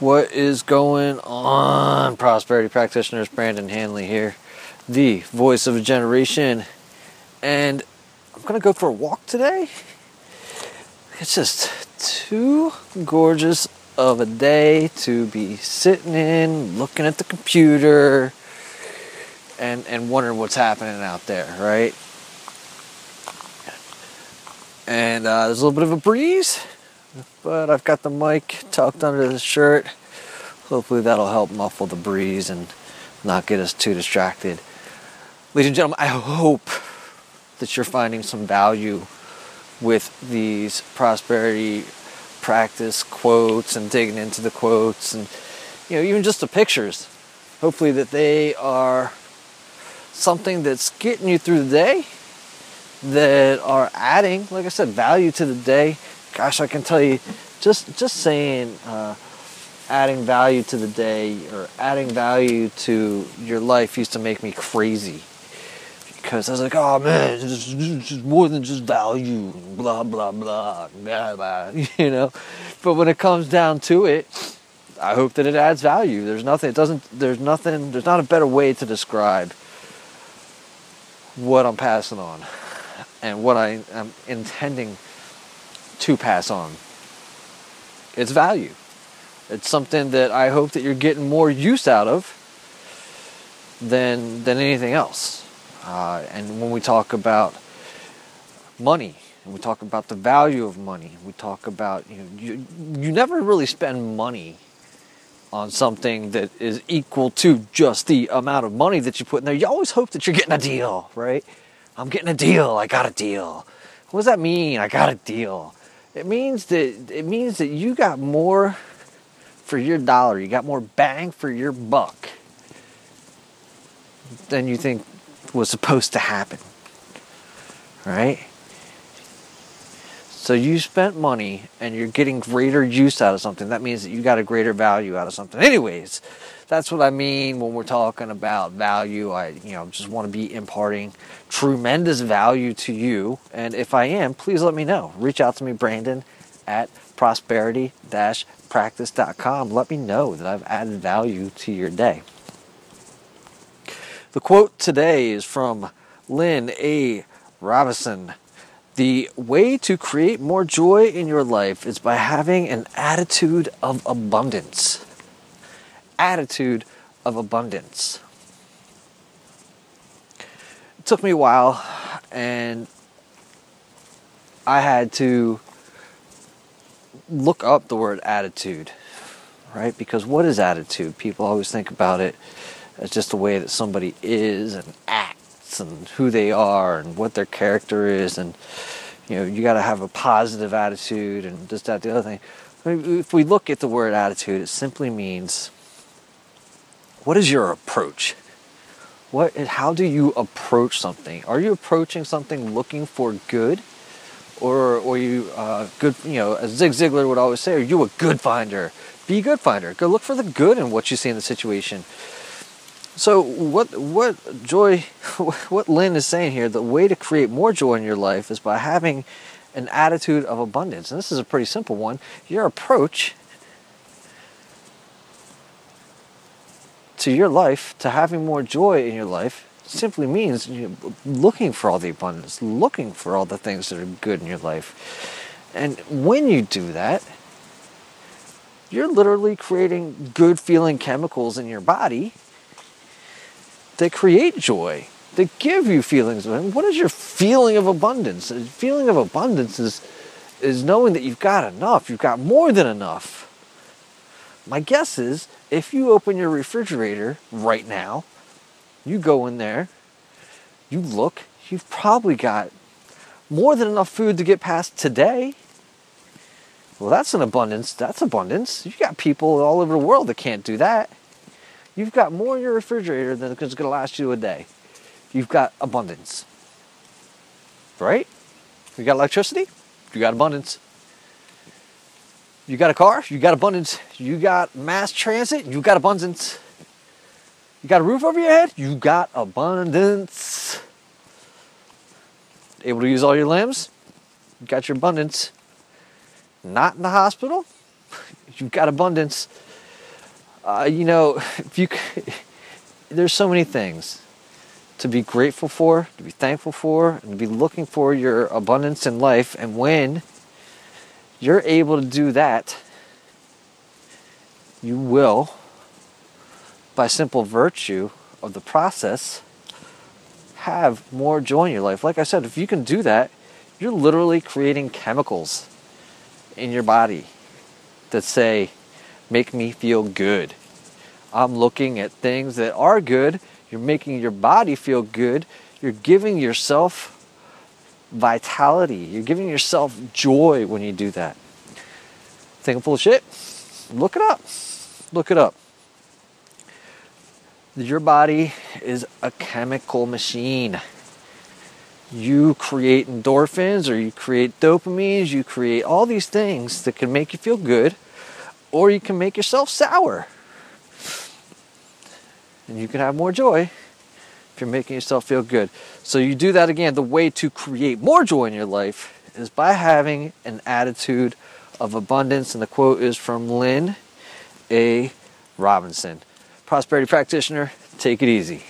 What is going on, prosperity practitioners? Brandon Hanley here, the voice of a generation, and I'm gonna go for a walk today. It's just too gorgeous of a day to be sitting in, looking at the computer, and and wondering what's happening out there, right? And uh, there's a little bit of a breeze, but I've got the mic tucked under the shirt. Hopefully that'll help muffle the breeze and not get us too distracted. Ladies and gentlemen, I hope that you're finding some value with these prosperity practice quotes and digging into the quotes and you know even just the pictures. Hopefully that they are something that's getting you through the day that are adding, like I said, value to the day. Gosh, I can tell you, just just saying, uh, adding value to the day or adding value to your life used to make me crazy because I was like, oh man, is more than just value, blah blah blah, blah blah, you know. But when it comes down to it, I hope that it adds value. There's nothing. It doesn't. There's nothing. There's not a better way to describe what I'm passing on and what I am intending to pass on. It's value. It's something that I hope that you're getting more use out of than than anything else. Uh, and when we talk about money, and we talk about the value of money, we talk about you know you, you never really spend money on something that is equal to just the amount of money that you put in there. You always hope that you're getting a deal, right? I'm getting a deal. I got a deal. What does that mean? I got a deal. It means that it means that you got more for your dollar. You got more bang for your buck than you think was supposed to happen. Right? So you spent money and you're getting greater use out of something. That means that you got a greater value out of something. Anyways, that's what I mean when we're talking about value. I, you know, just want to be imparting tremendous value to you. And if I am, please let me know. Reach out to me, Brandon, at prosperity-practice.com. Let me know that I've added value to your day. The quote today is from Lynn A. Robinson. The way to create more joy in your life is by having an attitude of abundance. Attitude of abundance. It took me a while, and I had to look up the word attitude, right? Because what is attitude? People always think about it as just the way that somebody is and acts and who they are and what their character is and you know you got to have a positive attitude and just that the other thing. If we look at the word attitude it simply means what is your approach? What how do you approach something? Are you approaching something looking for good? Or or you uh, good you know as zig ziglar would always say are you a good finder? Be a good finder. Go look for the good in what you see in the situation so what what joy what Lynn is saying here, the way to create more joy in your life is by having an attitude of abundance. And this is a pretty simple one. Your approach to your life, to having more joy in your life, simply means looking for all the abundance, looking for all the things that are good in your life. And when you do that, you're literally creating good feeling chemicals in your body that create joy, that give you feelings of what is your feeling of abundance? The feeling of abundance is is knowing that you've got enough, you've got more than enough. My guess is if you open your refrigerator right now, you go in there, you look, you've probably got more than enough food to get past today. Well, that's an abundance. That's abundance. You got people all over the world that can't do that. You've got more in your refrigerator than is going to last you a day. You've got abundance. Right? You got electricity? You got abundance. You got a car? You got abundance. You got mass transit? You got abundance. You got a roof over your head? You got abundance. Able to use all your limbs? You got your abundance. Not in the hospital? You've got abundance Uh, you know, if you there's so many things to be grateful for, to be thankful for, and to be looking for your abundance in life. And when you're able to do that, you will, by simple virtue of the process, have more joy in your life. Like I said, if you can do that, you're literally creating chemicals in your body that say, make me feel good. I'm looking at things that are good. You're making your body feel good. You're giving yourself vitality. You're giving yourself joy when you do that. Think I'm full of shit? Look it up. Look it up. Your body is a chemical machine. You create endorphins or you create dopamines, you create all these things that can make you feel good, or you can make yourself sour. And you can have more joy if you're making yourself feel good. So you do that again. The way to create more joy in your life is by having an attitude of abundance. And the quote is from Lynn A. Robinson prosperity practitioner, take it easy.